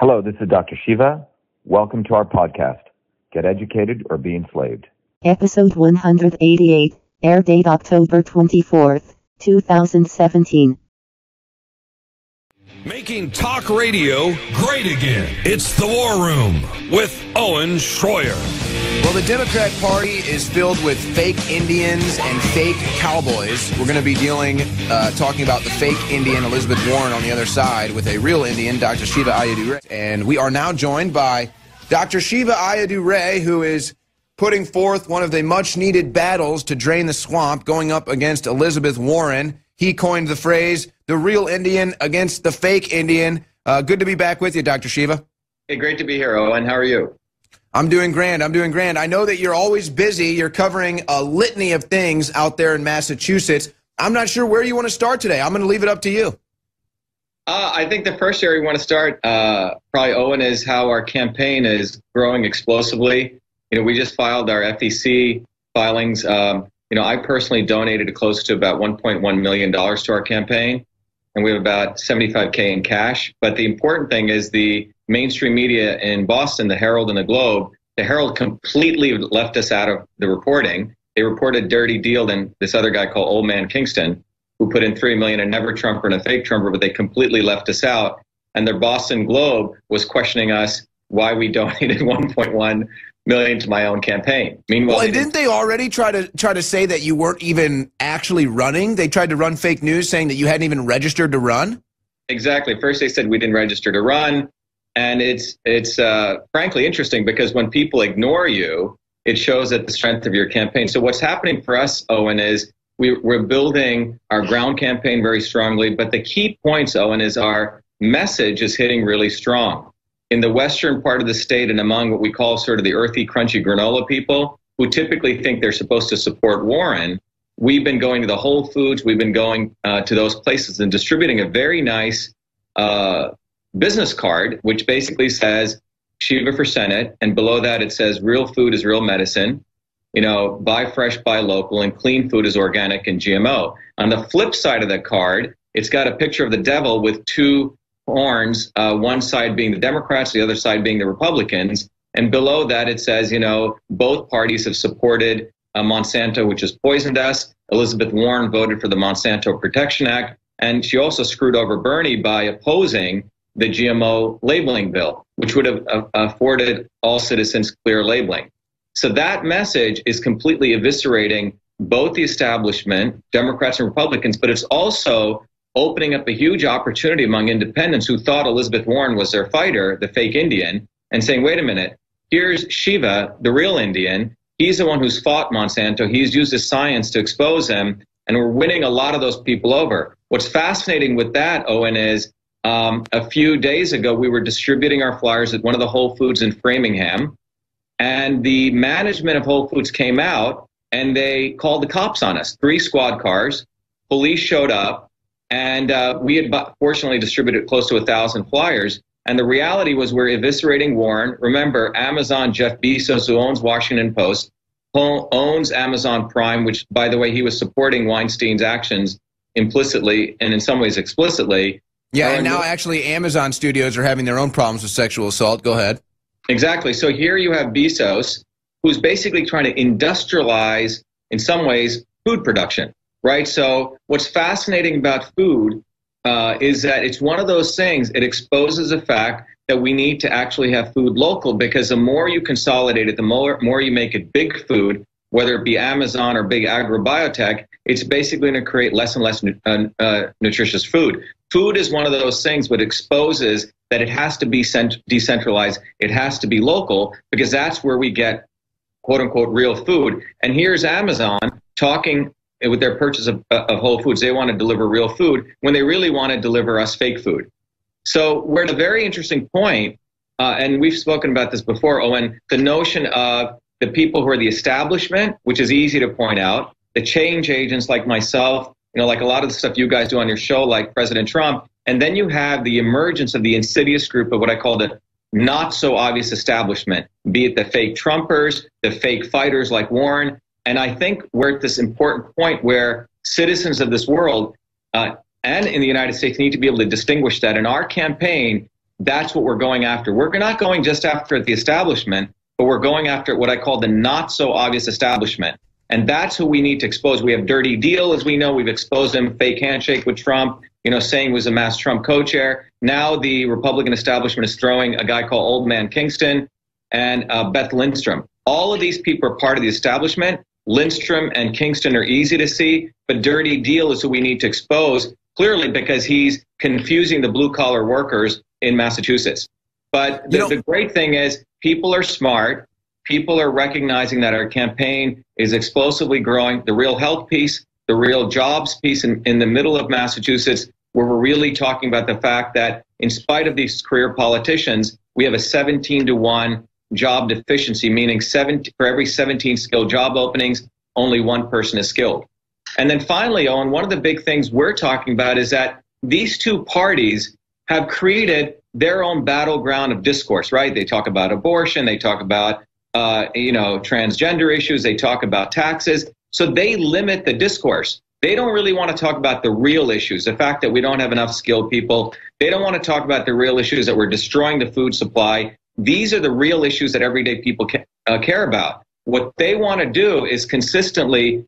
Hello, this is Dr. Shiva. Welcome to our podcast, Get Educated or Be Enslaved. Episode 188, air date October 24th, 2017. Making talk radio great again. It's the War Room with Owen Schroyer. Well, the Democrat Party is filled with fake Indians and fake cowboys. We're going to be dealing, uh, talking about the fake Indian Elizabeth Warren on the other side with a real Indian, Dr. Shiva Ayyadurai. And we are now joined by Dr. Shiva Ayyadurai, who is putting forth one of the much needed battles to drain the swamp, going up against Elizabeth Warren. He coined the phrase, the real Indian against the fake Indian. Uh, good to be back with you, Dr. Shiva. Hey, great to be here, Owen. How are you? I'm doing grand. I'm doing grand. I know that you're always busy. You're covering a litany of things out there in Massachusetts. I'm not sure where you want to start today. I'm going to leave it up to you. Uh, I think the first area we want to start, uh, probably Owen, is how our campaign is growing explosively. You know, we just filed our FEC filings. Um, you know, I personally donated close to about 1.1 million dollars to our campaign, and we have about 75k in cash. But the important thing is the mainstream media in Boston, the Herald and the Globe, the Herald completely left us out of the reporting. They reported Dirty Deal and this other guy called Old Man Kingston, who put in three million and never Trumper and a fake Trumper, but they completely left us out. And their Boston Globe was questioning us why we donated 1.1 million to my own campaign. Meanwhile, well, they didn't they already try to try to say that you weren't even actually running? They tried to run fake news saying that you hadn't even registered to run. Exactly. First, they said we didn't register to run and it's it's uh, frankly interesting because when people ignore you, it shows at the strength of your campaign. So what's happening for us, Owen, is we, we're building our ground campaign very strongly. But the key points, Owen, is our message is hitting really strong in the western part of the state and among what we call sort of the earthy, crunchy granola people who typically think they're supposed to support Warren. We've been going to the Whole Foods, we've been going uh, to those places and distributing a very nice uh, business card, which basically says Shiva for Senate, and below that it says real food is real medicine. You know, buy fresh, buy local, and clean food is organic and GMO. On the flip side of the card, it's got a picture of the devil with two horns, uh, one side being the Democrats, the other side being the Republicans. And below that, it says, you know, both parties have supported uh, Monsanto, which has poisoned us. Elizabeth Warren voted for the Monsanto Protection Act. And she also screwed over Bernie by opposing the GMO labeling bill, which would have uh, afforded all citizens clear labeling. So that message is completely eviscerating both the establishment, Democrats and Republicans, but it's also opening up a huge opportunity among independents who thought Elizabeth Warren was their fighter, the fake Indian, and saying, wait a minute, here's Shiva, the real Indian. He's the one who's fought Monsanto. He's used his science to expose him, and we're winning a lot of those people over. What's fascinating with that, Owen, is um, a few days ago, we were distributing our flyers at one of the Whole Foods in Framingham, and the management of Whole Foods came out and they called the cops on us. Three squad cars, police showed up, and uh, we had fortunately distributed close to a thousand flyers. And the reality was we're eviscerating Warren. Remember, Amazon, Jeff Bezos, who owns Washington Post, owns Amazon Prime, which, by the way, he was supporting Weinstein's actions implicitly and in some ways explicitly. Yeah, and now actually Amazon studios are having their own problems with sexual assault. Go ahead. Exactly. So here you have Bezos, who's basically trying to industrialize, in some ways, food production, right? So what's fascinating about food uh, is that it's one of those things, it exposes the fact that we need to actually have food local because the more you consolidate it, the more, more you make it big food, whether it be Amazon or big agrobiotech, it's basically going to create less and less uh, uh, nutritious food. Food is one of those things that exposes that it has to be cent- decentralized, it has to be local, because that's where we get quote unquote real food. And here's Amazon talking with their purchase of, of Whole Foods, they want to deliver real food when they really want to deliver us fake food. So we're at a very interesting point, uh, and we've spoken about this before, Owen, the notion of the people who are the establishment, which is easy to point out, the change agents like myself, you know, like a lot of the stuff you guys do on your show, like President Trump. And then you have the emergence of the insidious group of what I call the not so obvious establishment, be it the fake Trumpers, the fake fighters like Warren. And I think we're at this important point where citizens of this world uh, and in the United States need to be able to distinguish that. In our campaign, That's what we're going after. We're not going just after the establishment, but we're going after what I call the not so obvious establishment. And that's who we need to expose. We have Dirty Deal, as we know. We've exposed him, fake handshake with Trump, you know, saying was a mass Trump co-chair. Now the Republican establishment is throwing a guy called Old Man Kingston and uh, Beth Lindstrom. All of these people are part of the establishment. Lindstrom and Kingston are easy to see, but Dirty Deal is who we need to expose clearly because he's confusing the blue collar workers in Massachusetts. But the, the great thing is people are smart. People are recognizing that our campaign is explosively growing. The real health piece, the real jobs piece in, in the middle of Massachusetts, where we're really talking about the fact that in spite of these career politicians, we have a 17 to 1 job deficiency, meaning seven, for every 17 skilled job openings, only one person is skilled. And then finally, Owen, one of the big things we're talking about is that these two parties have created their own battleground of discourse, right? They talk about abortion, they talk about, uh, you know, transgender issues, they talk about taxes. So they limit the discourse. They don't really want to talk about the real issues, the fact that we don't have enough skilled people. They don't want to talk about the real issues that we're destroying the food supply. These are the real issues that everyday people ca- uh, care about. What they want to do is consistently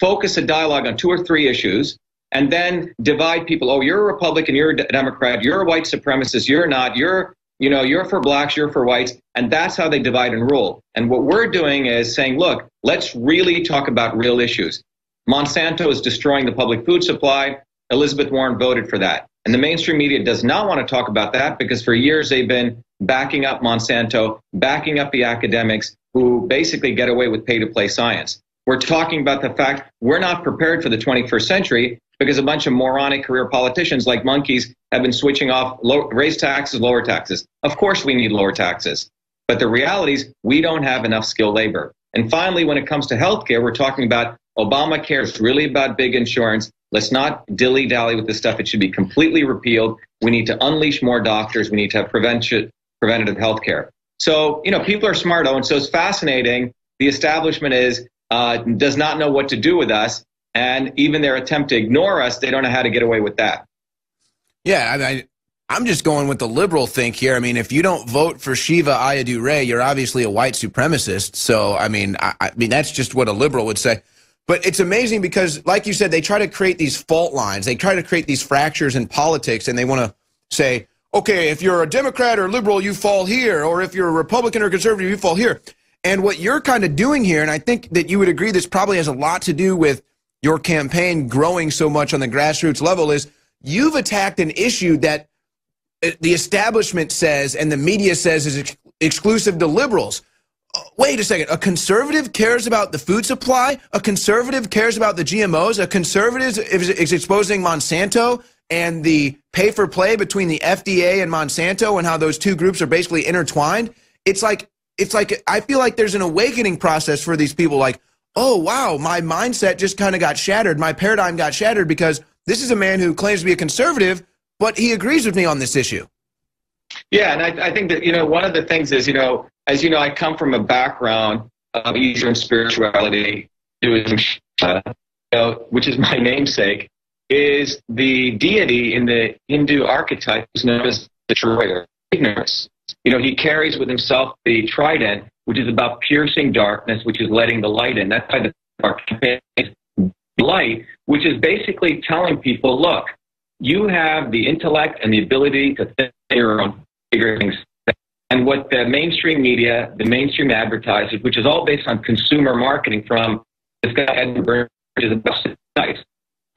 focus a dialogue on two or three issues and then divide people. Oh, you're a Republican, you're a Democrat, you're a white supremacist, you're not, you're, you know, you're for blacks, you're for whites. And that's how they divide and rule. And what we're doing is saying, look, let's really talk about real issues. Monsanto is destroying the public food supply. Elizabeth Warren voted for that. And the mainstream media does not want to talk about that because for years they've been backing up Monsanto, backing up the academics who basically get away with pay to play science. We're talking about the fact we're not prepared for the 21st century because a bunch of moronic career politicians like monkeys have been switching off low, raise taxes, lower taxes. Of course, we need lower taxes. But the reality is we don't have enough skilled labor. And finally, when it comes to healthcare, we're talking about Obamacare is really about big insurance. Let's not dilly dally with this stuff. It should be completely repealed. We need to unleash more doctors. We need to have prevention, preventative health care. So, you know, people are smart, and so it's fascinating. The establishment is uh, does not know what to do with us, and even their attempt to ignore us, they don't know how to get away with that. Yeah, I mean, I'm just going with the liberal think here. I mean, if you don't vote for Shiva Ayyadurai, you're obviously a white supremacist. So, I mean, I, I mean that's just what a liberal would say. But it's amazing because, like you said, they try to create these fault lines. They try to create these fractures in politics, and they want to say, okay, if you're a Democrat or liberal, you fall here, or if you're a Republican or conservative, you fall here. And what you're kind of doing here, and I think that you would agree this probably has a lot to do with your campaign growing so much on the grassroots level, is you've attacked an issue that uh, the establishment says and the media says is ex exclusive to liberals. Uh, wait a second. A conservative cares about the food supply. A conservative cares about the GMOs. A conservative is exposing Monsanto and the pay for play between the FDA and Monsanto and how those two groups are basically intertwined. It's like it's like I feel like there's an awakening process for these people like, "Oh, wow, my mindset just kind of got shattered. My paradigm got shattered because this is a man who claims to be a conservative, but he agrees with me on this issue." Yeah, and I, I think that you know one of the things is you know as you know I come from a background of Eastern spirituality, you know, which is my namesake, is the deity in the Hindu archetype is known as the destroyer, ignorance. You know, he carries with himself the trident, which is about piercing darkness, which is letting the light in. That's why the light, which is basically telling people, look, you have the intellect and the ability to think your own bigger things. And what the mainstream media, the mainstream advertisers, which is all based on consumer marketing from this guy Edward Bernays is about nice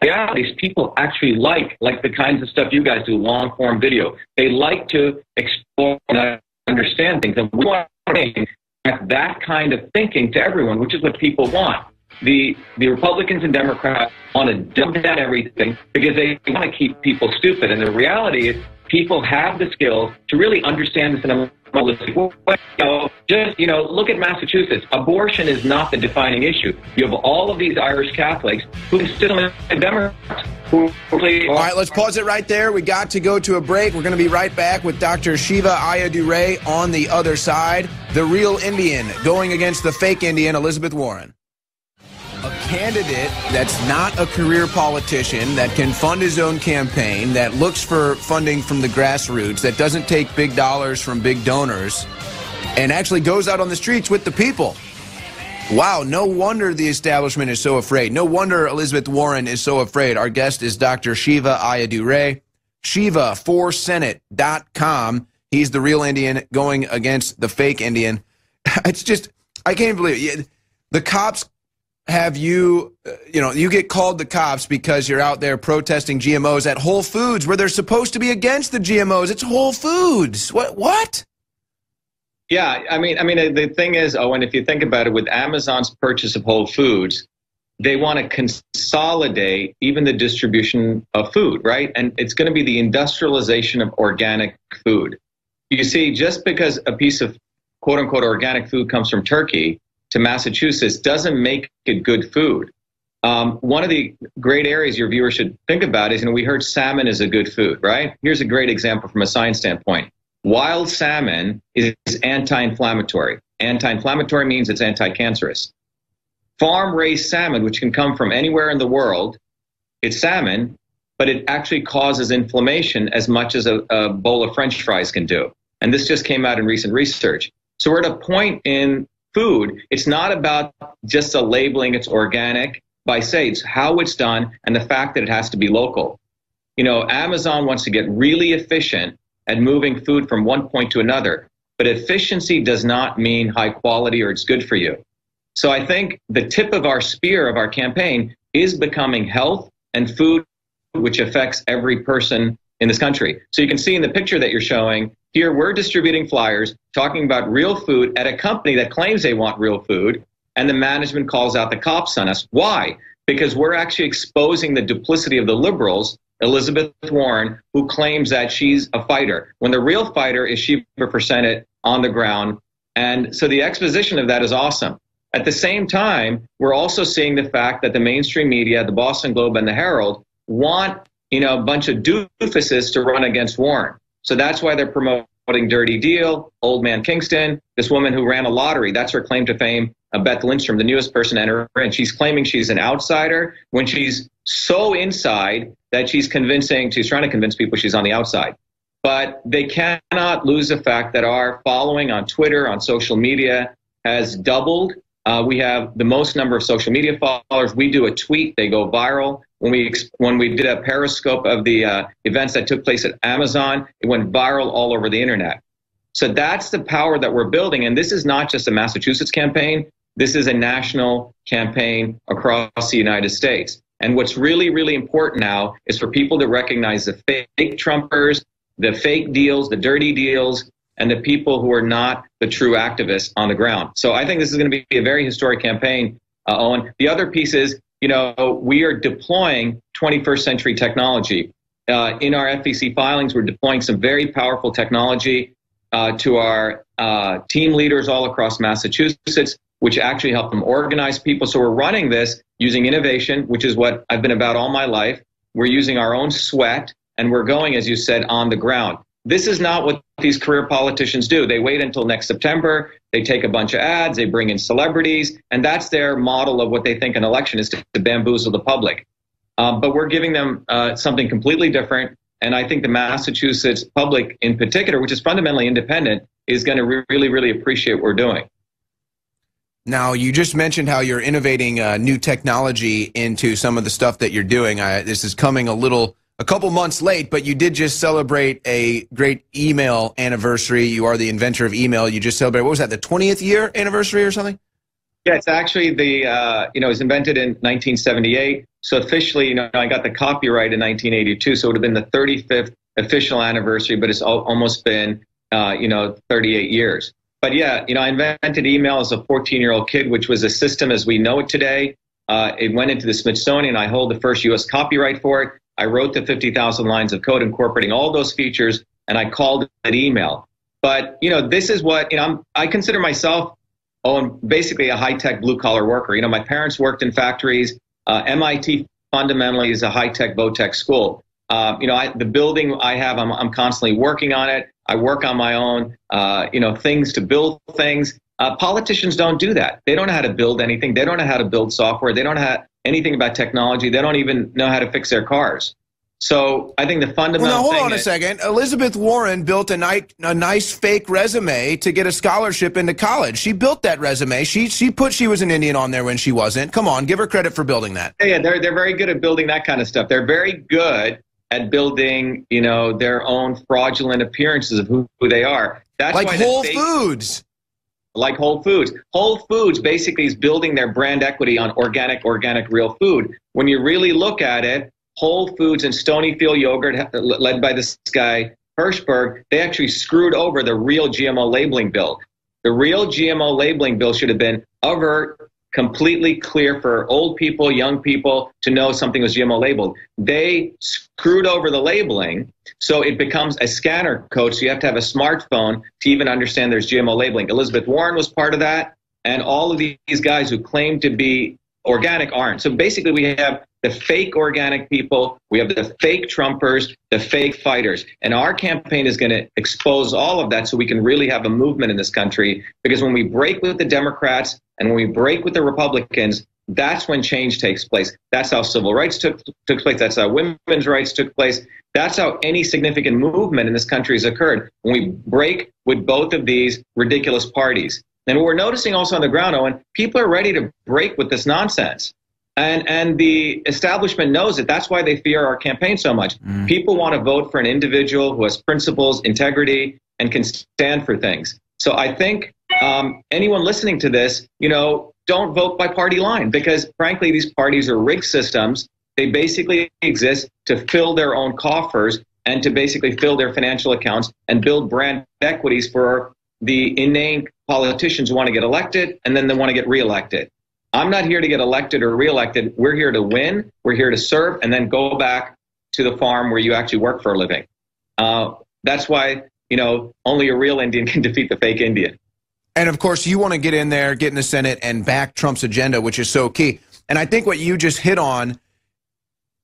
reality is people actually like like the kinds of stuff you guys do, long form video. They like to explore and understand things, and we want to bring that kind of thinking to everyone, which is what people want. The the Republicans and Democrats want to dumb down everything because they want to keep people stupid, and the reality is people have the skills to really understand this in a holistic way. You know, just, you know, look at Massachusetts. Abortion is not the defining issue. You have all of these Irish Catholics who still are Democrats. All right, let's pause it right there. We got to go to a break. We're going to be right back with Dr. Shiva Ayyadurai on the other side. The real Indian going against the fake Indian, Elizabeth Warren. Candidate that's not a career politician, that can fund his own campaign, that looks for funding from the grassroots, that doesn't take big dollars from big donors, and actually goes out on the streets with the people. Wow, no wonder the establishment is so afraid. No wonder Elizabeth Warren is so afraid. Our guest is Dr. Shiva Ayyadurai, Shiva4Senate.com. He's the real Indian going against the fake Indian. It's just, I can't believe it. The cops have you, uh, you know, you get called the cops because you're out there protesting GMOs at Whole Foods where they're supposed to be against the GMOs. It's Whole Foods. What? What? Yeah, I mean, I mean, the thing is, Owen, if you think about it, with Amazon's purchase of Whole Foods, they want to consolidate even the distribution of food, right? And it's going to be the industrialization of organic food. You see, just because a piece of quote unquote organic food comes from Turkey to Massachusetts doesn't make it good food. Um, one of the great areas your viewers should think about is, you know, we heard salmon is a good food, right? Here's a great example from a science standpoint. Wild salmon is anti-inflammatory. Anti-inflammatory means it's anti-cancerous. Farm-raised salmon, which can come from anywhere in the world, it's salmon, but it actually causes inflammation as much as a, a bowl of French fries can do. And this just came out in recent research. So we're at a point in food. It's not about just a labeling it's organic by say it's how it's done and the fact that it has to be local. You know, Amazon wants to get really efficient at moving food from one point to another. But efficiency does not mean high quality or it's good for you. So I think the tip of our spear of our campaign is becoming health and food, which affects every person in this country. So you can see in the picture that you're showing here, we're distributing flyers talking about real food at a company that claims they want real food, and the management calls out the cops on us. Why? Because we're actually exposing the duplicity of the liberals Elizabeth Warren, who claims that she's a fighter, when the real fighter is Shiva for Senate on the ground. And so the exposition of that is awesome. At the same time, we're also seeing the fact that the mainstream media, the Boston Globe and the Herald, want you know a bunch of doofuses to run against Warren. So that's why they're promoting Dirty Deal, Old Man Kingston, this woman who ran a lottery. That's her claim to fame. Uh, Beth Lindstrom, the newest person to enter, and she's claiming she's an outsider when she's so inside that she's convincing, she's trying to convince people she's on the outside. But they cannot lose the fact that our following on Twitter, on social media, has doubled. Uh, we have the most number of social media followers. We do a tweet, they go viral. When we when we did a periscope of the uh, events that took place at Amazon, it went viral all over the internet. So that's the power that we're building. And this is not just a Massachusetts campaign. This is a national campaign across the United States. And what's really, really important now is for people to recognize the fake Trumpers, the fake deals, the dirty deals, and the people who are not the true activists on the ground. So I think this is going to be a very historic campaign, uh, Owen. The other piece is, you know, we are deploying 21st century technology. Uh, in our FEC filings, we're deploying some very powerful technology uh, to our uh, team leaders all across Massachusetts which actually help them organize people. So we're running this using innovation, which is what I've been about all my life. We're using our own sweat and we're going, as you said, on the ground. This is not what these career politicians do. They wait until next September. They take a bunch of ads. They bring in celebrities, and that's their model of what they think an election is to, to bamboozle the public. Um, but we're giving them uh, something completely different. And I think the Massachusetts public, in particular, which is fundamentally independent, is going to re- really, really appreciate what we're doing. Now, you just mentioned how you're innovating uh, new technology into some of the stuff that you're doing. I, this is coming a little, a couple months late, but you did just celebrate a great email anniversary. You are the inventor of email. You just celebrated, what was that, the 20th year anniversary or something? Yeah, it's actually the, uh, you know, it was invented in 1978. So officially, you know, I got the copyright in 1982. So it would have been the 35th official anniversary, but it's al- almost been, uh, you know, 38 years. But yeah, you know, I invented email as a 14 year old kid, which was a system as we know it today. Uh, it went into the Smithsonian. I hold the first U.S. copyright for it. I wrote the 50,000 lines of code incorporating all those features, and I called it email. But you know, this is what you know. I'm, I consider myself, oh, I'm basically a high tech blue collar worker. You know, my parents worked in factories. Uh, MIT fundamentally is a high tech, vo tech school. Uh, you know, I, the building I have, I'm, I'm constantly working on it. I work on my own, uh, you know, things to build things. Uh, politicians don't do that. They don't know how to build anything. They don't know how to build software. They don't know anything about technology. They don't even know how to fix their cars. So I think the fundamental. Well, now, hold on a is- second. Elizabeth Warren built a, ni- a nice fake resume to get a scholarship into college. She built that resume. She she put she was an Indian on there when she wasn't. Come on, give her credit for building that. Yeah, they're they're very good at building that kind of stuff. They're very good at building, you know, their own fraudulent appearances of who, who they are. That's Like why Whole Foods. Like Whole Foods. Whole Foods basically is building their brand equity on organic, organic, real food. When you really look at it, Whole Foods and Stonyfield yogurt, led by this guy Hirshberg, they actually screwed over the real GMO labeling bill. The real GMO labeling bill should have been overt, completely clear for old people, young people to know something was GMO labeled. They screwed over the labeling, so it becomes a scanner code. So you have to have a smartphone to even understand there's GMO labeling. Elizabeth Warren was part of that, and all of these guys who claim to be organic aren't. So basically, we have the fake organic people, we have the fake Trumpers, the fake fighters. And our campaign is going to expose all of that so we can really have a movement in this country. Because when we break with the Democrats and when we break with the Republicans, that's when change takes place. That's how civil rights took, took place. That's how women's rights took place. That's how any significant movement in this country has occurred. When we break with both of these ridiculous parties. And we're noticing also on the ground, Owen, people are ready to break with this nonsense. And, and the establishment knows it. That's why they fear our campaign so much. Mm. People want to vote for an individual who has principles, integrity, and can stand for things. So I think um, anyone listening to this, you know, don't vote by party line because, frankly, these parties are rigged systems. They basically exist to fill their own coffers and to basically fill their financial accounts and build brand equities for the inane politicians who want to get elected and then they want to get reelected. I'm not here to get elected or reelected. We're here to win. We're here to serve and then go back to the farm where you actually work for a living. Uh, that's why, you know, only a real Indian can defeat the fake Indian. And of course, you want to get in there, get in the Senate, and back Trump's agenda, which is so key. And I think what you just hit on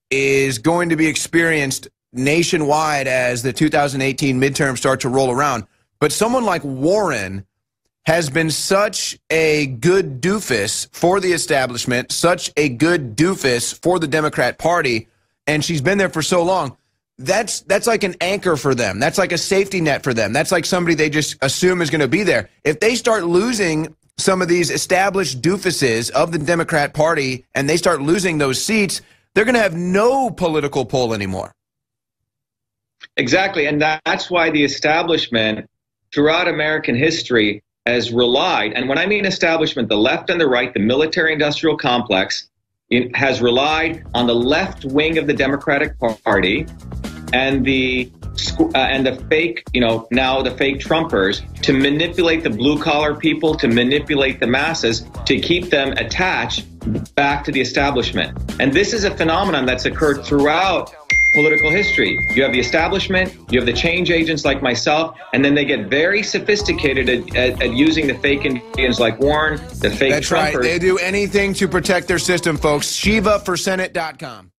is going to be experienced nationwide as the 2018 midterms start to roll around. But someone like Warren has been such a good doofus for the establishment, such a good doofus for the Democrat Party, and she's been there for so long. That's that's like an anchor for them. That's like a safety net for them. That's like somebody they just assume is going to be there. If they start losing some of these established doofuses of the Democrat Party and they start losing those seats, they're going to have no political pull anymore. Exactly. And that's why the establishment throughout American history has relied, and when I mean establishment, the left and the right, the military industrial complex, has relied on the left wing of the Democratic Party and the uh, and the fake, you know, now the fake Trumpers to manipulate the blue collar people, to manipulate the masses, to keep them attached back to the establishment. And this is a phenomenon that's occurred throughout political history. You have the establishment, you have the change agents like myself, and then they get very sophisticated at, at, at using the fake Indians like Warren, the fake That's Trumpers. right. They do anything to protect their system, folks. ShivaForSenate.com.